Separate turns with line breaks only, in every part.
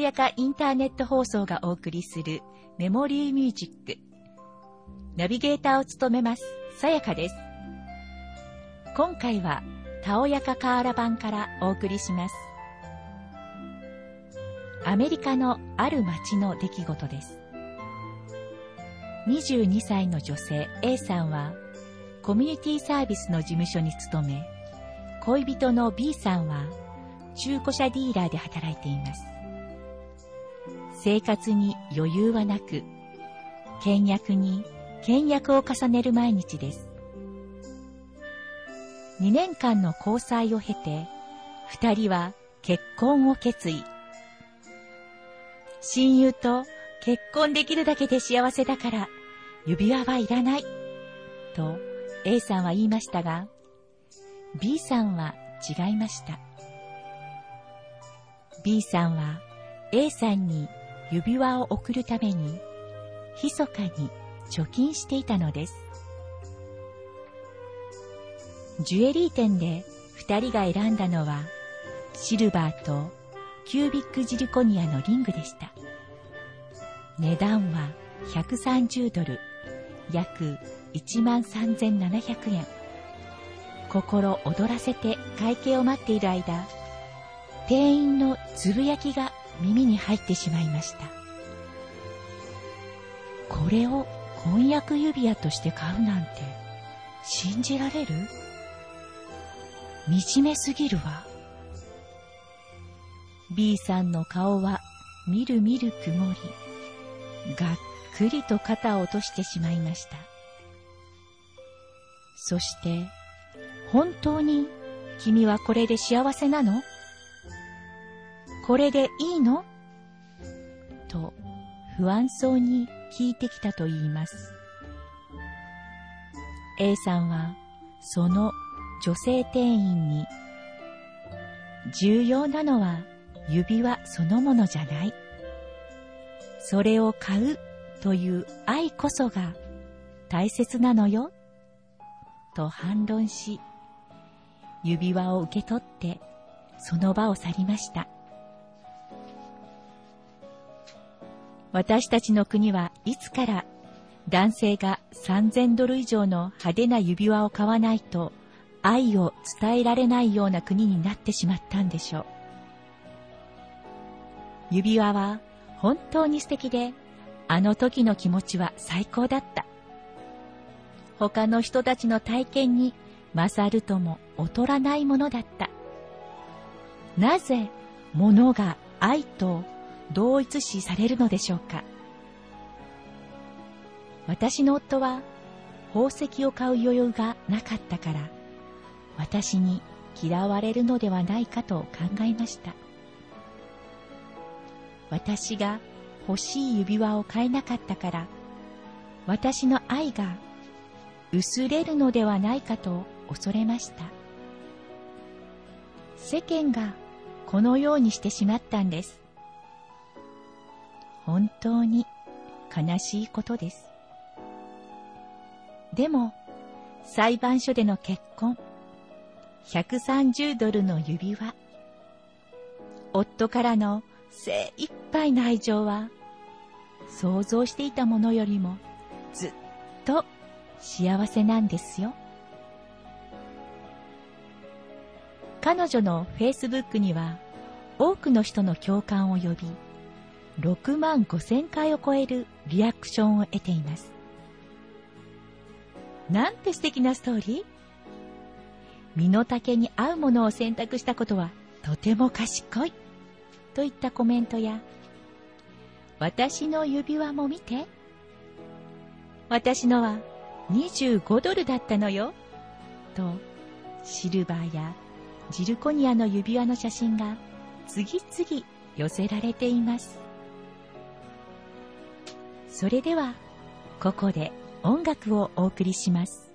やかインターネット放送がお送りするメモリーミュージック。ナビゲーターを務めます、さやかです。今回は、たおやかカーラ版からお送りします。アメリカのある町の出来事です。22歳の女性 A さんは、コミュニティサービスの事務所に勤め、恋人の B さんは、中古車ディーラーで働いています。生活に余裕はなく、倹約に倹約を重ねる毎日です。2年間の交際を経て、二人は結婚を決意。親友と結婚できるだけで幸せだから指輪はいらない。と A さんは言いましたが、B さんは違いました。B さんは A さんに指輪を贈るために、密かに貯金していたのです。ジュエリー店で二人が選んだのは、シルバーとキュービックジルコニアのリングでした。値段は130ドル、約1万3700円。心躍らせて会計を待っている間、店員のつぶやきが耳に入ってしまいました。これを婚約指輪として買うなんて信じられる？惨めすぎるわ。B さんの顔はみるみる曇り、がっくりと肩を落としてしまいました。そして、本当に君はこれで幸せなの？これでいいの？と不安そうに聞いてきたと言います。A さんはその女性店員に重要なのは指輪そのものじゃない。それを買うという愛こそが大切なのよ。と反論し、指輪を受け取ってその場を去りました。私たちの国はいつから男性が3000ドル以上の派手な指輪を買わないと愛を伝えられないような国になってしまったんでしょう。指輪は本当に素敵で、あの時の気持ちは最高だった。他の人たちの体験に勝るとも劣らないものだった。なぜ物が愛と同一視されるのでしょうか？私の夫は宝石を買う余裕がなかったから私に嫌われるのではないかと考えました。私が欲しい指輪を買えなかったから私の愛が薄れるのではないかと恐れました。世間がこのようにしてしまったんです。本当に悲しいことです。でも、裁判所での結婚、130ドルの指輪、夫からの精一杯の愛情は、想像していたものよりもずっと幸せなんですよ。彼女のフェイスブックには多くの人の共感を呼び、6万5千回を超えるリアクションを得ています。なんて素敵なストーリー。身の丈に合うものを選択したことはとても賢い。といったコメントや私の指輪も見て。私のは25ドルだったのよ。とシルバーやジルコニアの指輪の写真が次々寄せられています。それでは、ここで音楽をお送りします。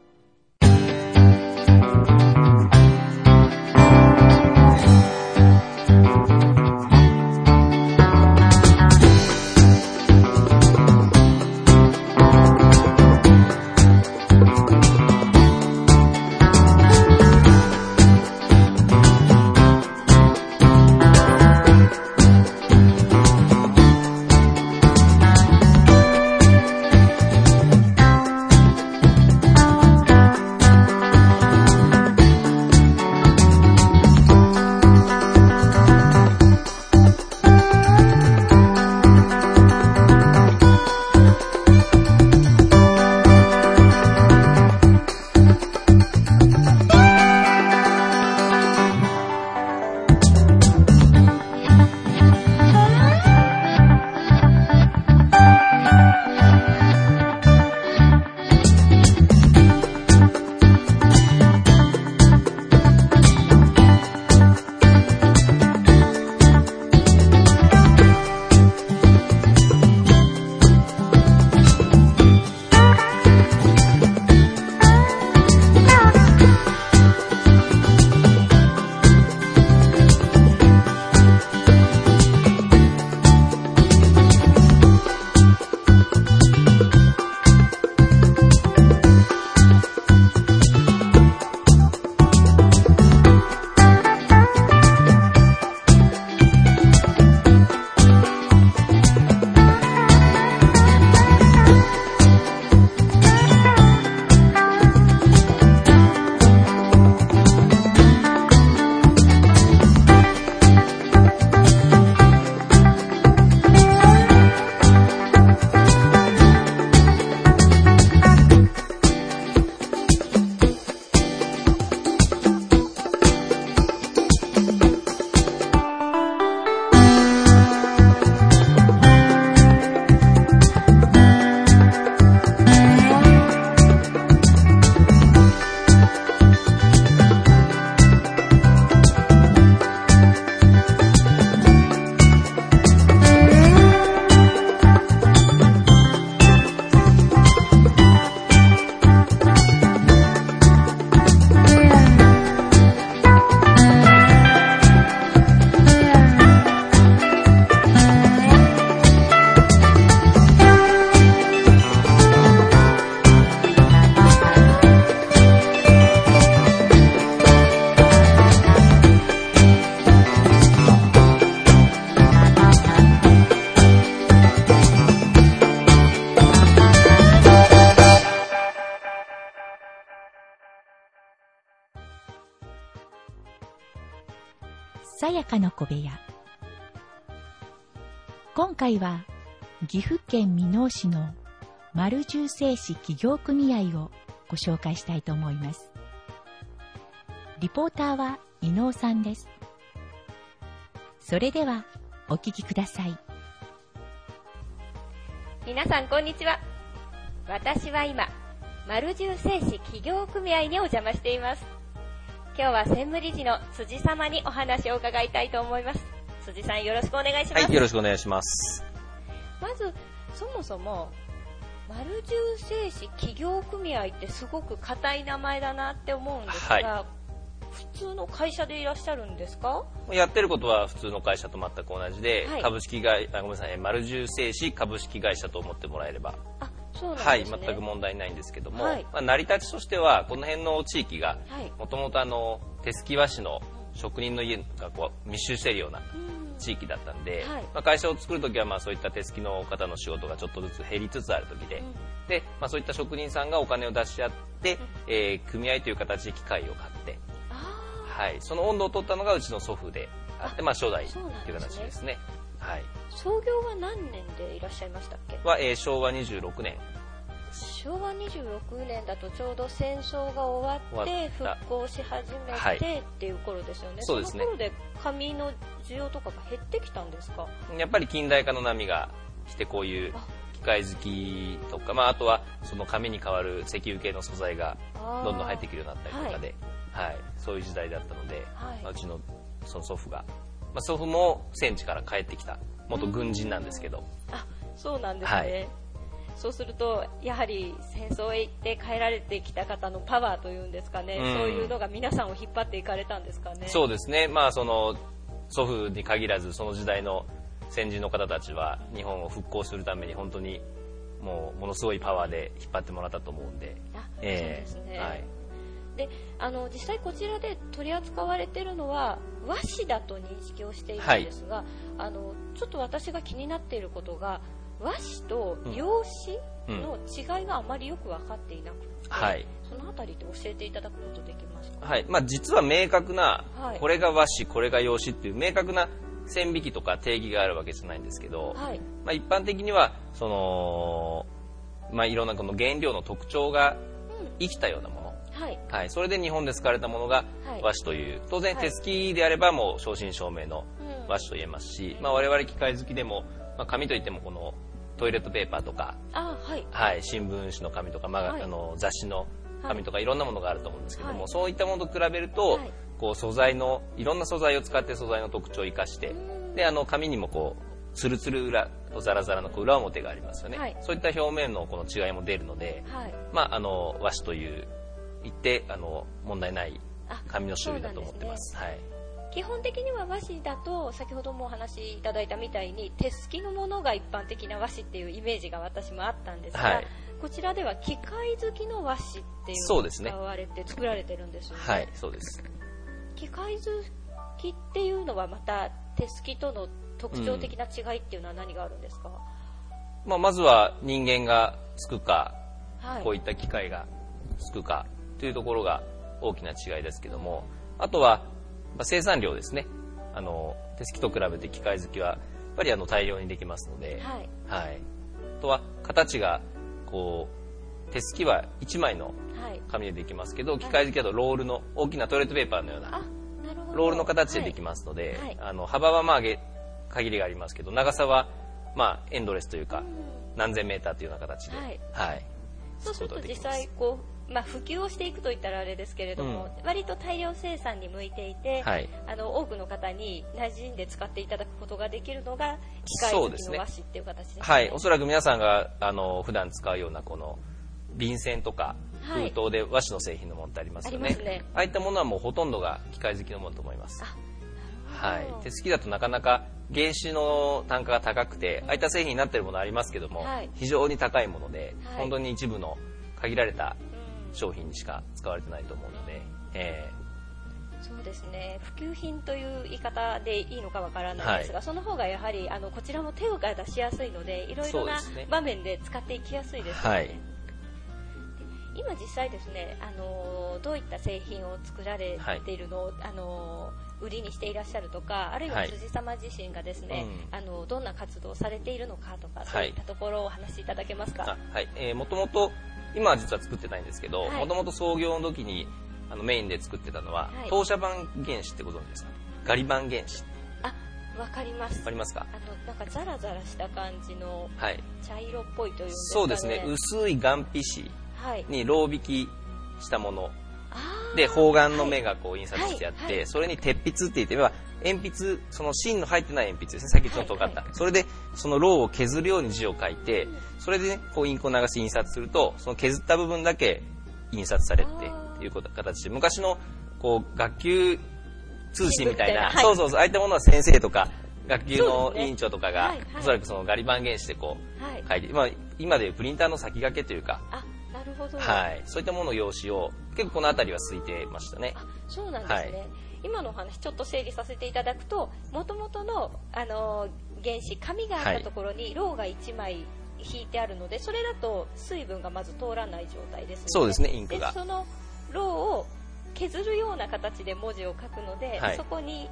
かの小部屋。今回は岐阜県美濃市の丸重製紙企業組合をご紹介したいと思います。リポーターは伊能さんです。それではお聞きください。
皆さんこんにちは。私は今丸重製紙企業組合にお邪魔しています。今日は専務理事の辻様にお話を伺いたいと思います。辻さんよろしくお願いします。
はい、よろしくお願いします。
まず、そもそも、丸重製紙企業組合ってすごく硬い名前だなって思うんですが、はい、普通の会社でいらっしゃるんですか？
やってることは普通の会社と全く同じで、はい、株式会あごめんなさい丸重製紙株式会社と思ってもらえればあ
そうなん
はい、全く問題ないんですけども、はい、まあ、成り立ちとしてはこの辺の地域がもともと手すき和紙の職人の家がこう密集しているような地域だったんで、はい、まあ、会社を作る時はまあそういった手すきの方の仕事がちょっとずつ減りつつある時でうん、でまあ、そういった職人さんがお金を出し合って、うん、えー、組合という形で機械を買って、はい、その温度を取ったのがうちの祖父であって、まあ、初代という形ですね。はい、
創業は何年でいらっしゃいましたっけ？
は、えー、昭和26年。
昭和26年だとちょうど戦争が終わって復興し始めてっていう頃ですよね、はい、そうですね。その頃で紙の需要とかが減ってきたんですか？
やっぱり近代化の波が来てこういう機械好きとかまあ、あとはその紙に代わる石油系の素材がどんどん入ってくるようになったりとかで、はい、はい、そういう時代だったので、はい、まあ、うちのその祖父がまあ、祖父も戦地から帰ってきた元軍人なんですけど、
あそうなんですね、はい、そうするとやはり戦争へ行って帰られてきた方のパワーというんですかね、うん、そういうのが皆さんを引っ張っていかれたんですかね。
そうですね、まあ、その祖父に限らずその時代の先人の方たちは日本を復興するために本当にもうものすごいパワーで引っ張ってもらったと思うんで。
あえー、そうですね、はいであの実際こちらで取り扱われているのは和紙だと認識をしているんですが、はい、あのちょっと私が気になっていることが和紙と洋紙の違いがあまりよく分かっていなくて、うんはい、その辺りって教えていただくことできますか、
はい。まあ、実は明確な、はい、これが和紙これが洋紙っていう明確な線引きとか定義があるわけじゃないんですけど、はい、まあ、一般的にはその、まあ、いろんなこの原料の特徴が生きたようなもの、はい、はい、それで日本で使われたものが和紙という、当然手すきであればもう正真正銘の和紙と言えますし、まあ、我々機械好きでも、まあ、紙といってもこのトイレットペーパーとか、
はい、
はい、新聞紙の紙とか、まあ、あの雑誌の紙とかいろんなものがあると思うんですけども、そういったものと比べると、こう素材のいろんな素材を使って素材の特徴を生かしてであの紙にもこうツルツル裏とザラザラのこう裏表がありますよね、はい、そういった表面のこの違いも出るので、はい、まあ、あの和紙という言ってあの問題ない紙の種類だと思ってます。すね、はい。
基本的には和紙だと先ほどもお話しいただいたみたいに手すきのものが一般的な和紙っていうイメージが私もあったんですが、はい、こちらでは機械好きの和紙っていうのが使われて作られてるんですよね。
はい、そうです。
機械好きっていうのはまた手すきとの特徴的な違いっていうのは何があるんですか、
うん、まあ、まずは人間がつくか、はい、こういった機械がつくかというところが大きな違いですけどもあとは生産量ですね。あの手すきと比べて機械好きはやっぱりあの大量にできますので、はい、はい、あとは形がこう手すきは1枚の紙でできますけど、はい、機械好きだとロールの大きなトイレットペーパーのようなロールの形でできますので、はい、あの幅はまあ限りがありますけど長さはまあエンドレスというか何千メーターというような形で、はい。
そうすると実際こうまあ、普及をしていくといったらあれですけれども、うん、割と大量生産に向いていて、はい、あの多くの方に馴染んで使っていただくことができるのが機械式の和紙っていう形です、ね,、
はい、おそらく皆さんがあの普段使うようなこの便箋とか封筒で和紙の製品のものってありますよね,、はい、ね。ああいったものはもうほとんどが機械好きのものと思います。はい、手すきだとなかなか原子の単価が高くて、ああいった製品になっているものありますけども、はい、非常に高いもので、はい、本当に一部の限られた商品にしか使われてないと思うので、え
ー、そうですね。普及品という言い方でいいのかわからないですが、はい、その方がやはりあのこちらも手が出しやすいのでいろいろな場面で使っていきやすいですよね。はい、今実際ですね、あのどういった製品を作られているのを、はい、あの売りにしていらっしゃるとか、あるいは辻様自身がですね、はいうん、あのどんな活動をされているのかとか、そういったところをお話しいただけますか？
はい、えー、もともと今は実は作ってないんですけど、もともと創業の時にあのメインで作ってたのは、はい、当社版原子ってご存知ですか？ガリ版原子。
あ、わかります。わ
かりますか？
あの、なんかザラザラした感じの、茶色っぽいという、ね、
そうですね、薄い岩皮紙にろう引きしたもの。で、方眼の目がこう印刷してあって、それに鉄筆って言ってみれば、鉛筆、その芯の入ってない鉛筆ですね、先っちょの尖った。それで、そのろうを削るように字を書いて、それでね、こうインクを流し印刷すると、その削った部分だけ印刷されて、っていう形で、昔の、こう、学級通信みたいな、そうそうそう、ああいったものは先生とか、学級の委員長とかが、おそらくそのガリ版原子でこう、書いて、まあ、今でいうプリンターの先駆けというか、
るほど、
はい、そういったものの用紙を結構この辺りは空いてましたね。
あそうなんですね、はい、今のお話ちょっと整理させていただくともともとの、あの原子紙があったところにろうが1枚引いてあるのでそれだと水分がまず通らない状態ですので
そうですねインクが。
そのろうを削るような形で文字を書くので、はい、そこに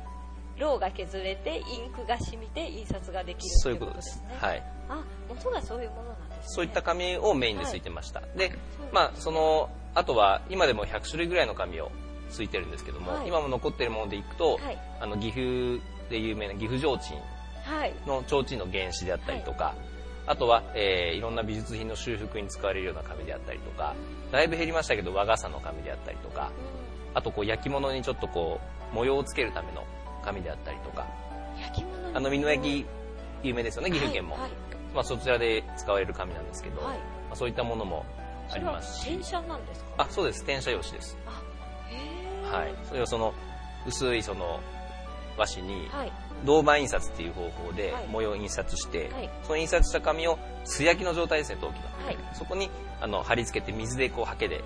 ろうが削れてインクが染みて印刷ができる
そういうことです。ねはい。
あ元がそういうものなん
そういった紙をメインでついてました。はい、で、まあ、その、あとは、今でも100種類ぐらいの紙をついてるんですけども、はい、今も残ってるものでいくと、はい、あの、岐阜で有名な岐阜提灯の提灯の原子であったりとか、あとは、えー、いろんな美術品の修復に使われるような紙であったりとか、だいぶ減りましたけど和傘の紙であったりとか、あとこう焼き物にちょっとこう模様をつけるための紙であったりとか、あの美濃焼有名ですよね岐阜県も、はい。はい、まあ、そちらで使われる紙なんですけど、はい、まあ、そういったものもありますし。
転写なんですか？
あそうです。転写用紙です。あへはい。それをその薄いその和紙に銅板印刷っていう方法で模様を印刷して、はい、その印刷した紙を素焼きの状態ですね陶器の、はい、そこにあの貼り付けて水でこうハケで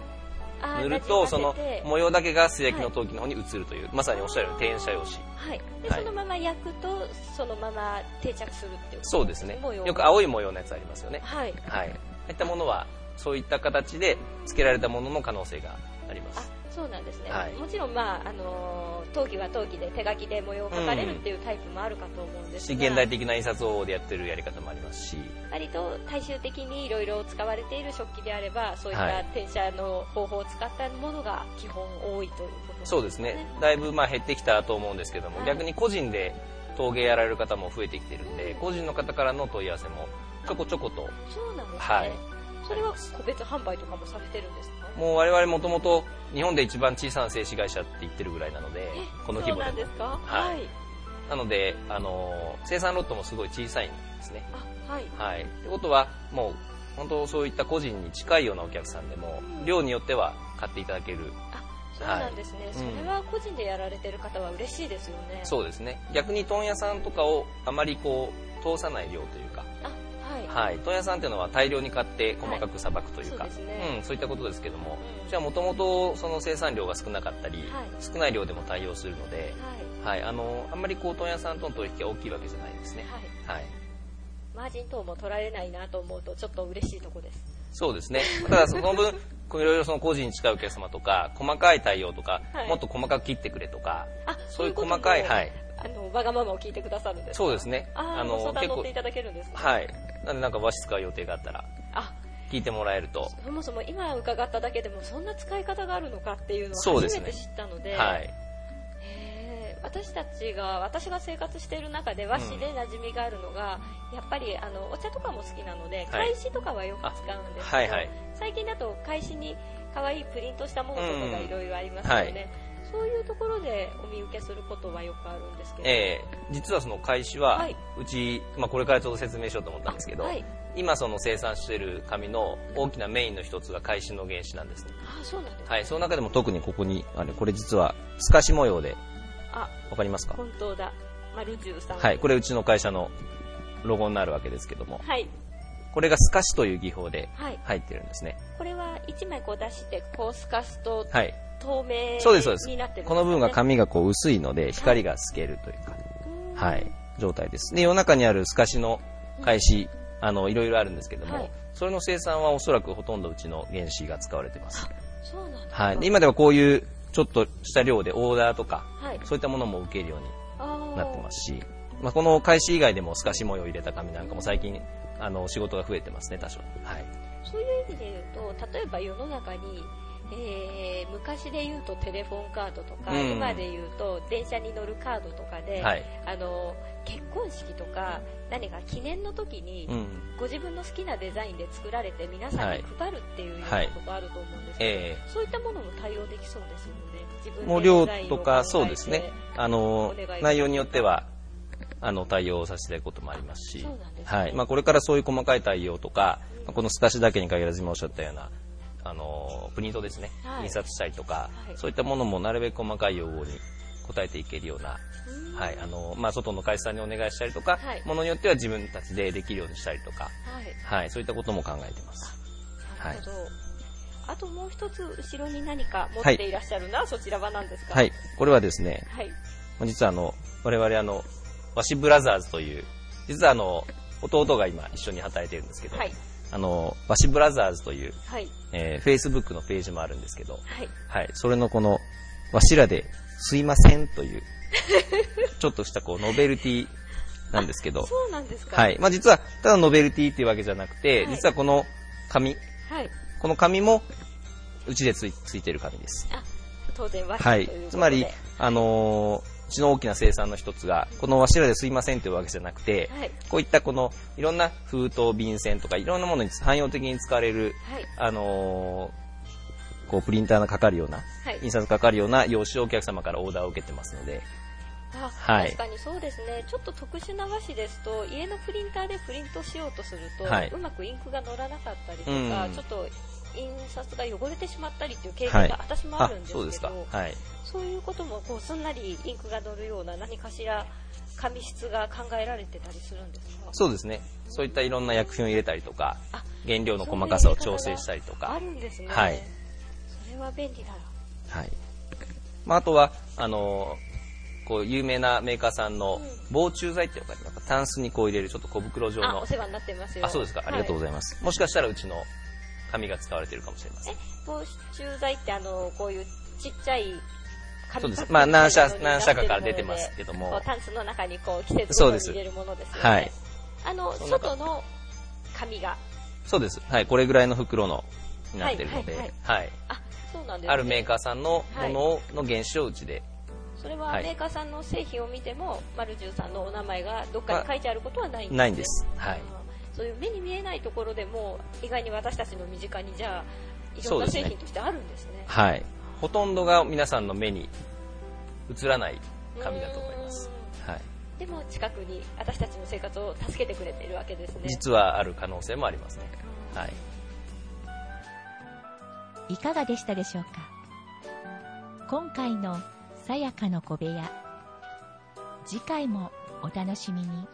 塗るとその模様だけが素焼きの陶器の方に移るという、はい、まさにおっしゃるように転写用紙。
はい。で、はい、そのまま焼くとそのまま定着するっていう
そうですね。よく青い模様のやつありますよね。はい、はい、ああいったものはそういった形で付けられたものの可能性があります。
そうなんですね、はい、もちろん、まああの陶器は陶器で手書きで模様を描かれるっていうタイプもあるかと思うんですが、
うん、現代的な印刷方法でやってるやり方もありますし。
割と大衆的にいろいろ使われている食器であればそういった転写の方法を使ったものが基本多いということですね。
そうですね。だいぶまあ減ってきたと思うんですけども、はい、逆に個人で陶芸やられる方も増えてきてるんで、個人の方からの問い合わせもちょこちょこと
そうなんですね、はいそれは個別販売とかもされてるんですか？
もう我々もともと日本で一番小さな製紙会社って言ってるぐらいなので、この規模で。そうなんですか？はい。なので、あの生産ロットもすごい小さいんですね。あ、はい。はい。ってことは、もう、本当そういった個人に近いようなお客さんでも、うん、量によっては買っていただける。
あ、そうなんですね、はい、それは個人でやられてる方は嬉しいですよね。
そうですね。逆に問屋さんとかをあまりこう、通さない量というか、あはい、問屋さんっていうのは大量に買って細かくさばくというか、はい、そう、ね。うん、そういったことですけども、じゃあもともとその生産量が少なかったり、はい、少ない量でも対応するので、はい、はい、あのあんまりこう問屋さんとの取引が大きいわけじゃないですね。はい。はい、
マージン等も取られないなと思うとちょっと嬉しいとこです。
そうですね。ただその分、いろいろその個人に近いお客様とか、細かい対応とか、もっと細かく切ってくれとか、そういう細かい、はい。
あの、わがままを聞いてくださるんです
そうですね。
あの、相談乗っていただけるんです
か、はい。なんでなんか和紙使う予定があったら、あ。聞いてもらえると。
そもそも今伺っただけでもそんな使い方があるのかっていうのを初めて知ったので、でね、はい。私たちが私が生活している中で和紙で馴染みがあるのが、うん、やっぱりあのお茶とかも好きなので、はい、返しとかはよく使うんですけど、はいはい、最近だと返しに可愛いプリントしたものとかがいろいろありますよね、うんそういうところでお見受けすることはよくあるんですけど、え
ー、実はその開始は、はい、うち、まあ、これからちょっと説明しようと思ったんですけど、はい、今その生産している紙の大きなメインの一つが開始の原子なんですね。
あそうなんです、ね、
はい、その中でも特にここにあれこれ実は透かし模様で、あ、わかりますか？
本当だ。丸十さん。
はい、これうちの会社のロゴになるわけですけども。はい。これが透かしという技法で入ってるんですね。はい、
これは1枚こう出して、こう透かすと、はい、透明
そうですそうです。この部分が紙がこう薄いので光が透けるというか、はい、はい、状態です。で世の中にある透かしの返し、あのいろいろあるんですけども、はい、それの生産はおそらくほとんどうちの原子が使われてます。
そうなん
はい。で今ではこういうちょっとした量でオーダーとか、はい、そういったものも受けるようになってますし、まあ、この返し以外でも透かし模様を入れた紙なんかも最近あの仕事が増えてますね多少、はい、
そういう意味で言うと例えば世の中にえー、昔で言うとテレフォンカードとか、うん、今で言うと電車に乗るカードとかで、はい、あの結婚式とか何か記念の時に、うん、ご自分の好きなデザインで作られて皆さんに配るっていうようなことあると思うんですけど、はいえ。ー、そういったものも対応できそうですよね。自分
もう量とかそうですね。あの内容によってはあの対応させていただくこともありますし、ね、はい。まあ、これからそういう細かい対応とか、うん、この透かしだけに限らず今おっしゃったようなあのプリントですね、はい、印刷したりとか、はい、そういったものもなるべく細かい用語に答えていけるような、はいあのまあ、外の会社さんにお願いしたりとか、はい、ものによっては自分たちでできるようにしたりとか、はい、そういったことも考えてます。
なるほど、あともう一つ後ろに何か持っていらっしゃるな、そちらは何ですか？
はい、これはですね、はい、実はあの我々あの和紙ブラザーズという実はあの弟が今一緒に働いてるんですけど、はい、あの、和紙ブラザーズという、はい、えー、Facebook のページもあるんですけど、はい。はい。それのこの、わしらですいませんという、ちょっとしたこう、ノベルティなんですけど、
そうなんですか？
はい。まあ実は、ただノベルティっていうわけじゃなくて、はい、実はこの紙、はい。この紙も、うちでついてる紙です。あ、
当然和
紙ということで。はい。つまり、あのーうちの大きな生産の一つが、このわしらですいませんというわけじゃなくて、はい、こういったこのいろんな封筒、便箋とかいろんなものに汎用的に使われる、はい、あのー、こうプリンターのかかるような、はい、印刷かかるような用紙をお客様からオーダーを受けてますので、
あはい、確かにそうですね、ちょっと特殊な和紙ですと、家のプリンターでプリントしようとすると、はい、うまくインクが乗らなかったりとか、うん、ちょっと印刷が汚れてしまったりっていう経験が私もあるんですけど、はい、そういうこともこうすんなりインクが乗るような何かしら紙質が考えられてたりするんですか？
そうですね。そういったいろんな薬品を入れたりとか原料の細かさを調整したりとか。
あるんですね。はい。それは便利だ
はい、まあ、あとはあのこう有名なメーカーさんの防虫剤っていうか？タンスにこう入れるちょっと小袋状の。
お世話になってますよ。
あそうですか。ありがとうございます、はい、もしかしたらうちの紙が使われてるかもしれません
防虫剤ってあのこういうちっちゃい
そうです。まあ、何社、何社かから出てますけども。
タンスの中にこう、季節ごとに入れるものですよね。はい。あの、外の紙が。
そうです。はい。これぐらいの袋の、になってるので、はい。はい、あ、そうなんです、ね、あるメーカーさんのものの原種をうちで。
それはメーカーさんの製品を見ても、マルジュさんのお名前がどっかに書いてあることはないんです、
ね、ないんです。はい。
そういう目に見えないところでも、意外に私たちの身近にじゃあ、いろんな製品としてあるんですね。
すねはい。ほとんどが皆さんの目に映らない紙だと思います。はい。
でも近くに私たちの生活を助けてくれているわけですね。
実はある可能性もありますね。はい。
いかがでしたでしょうか？今回のさやかの小部屋次回もお楽しみに。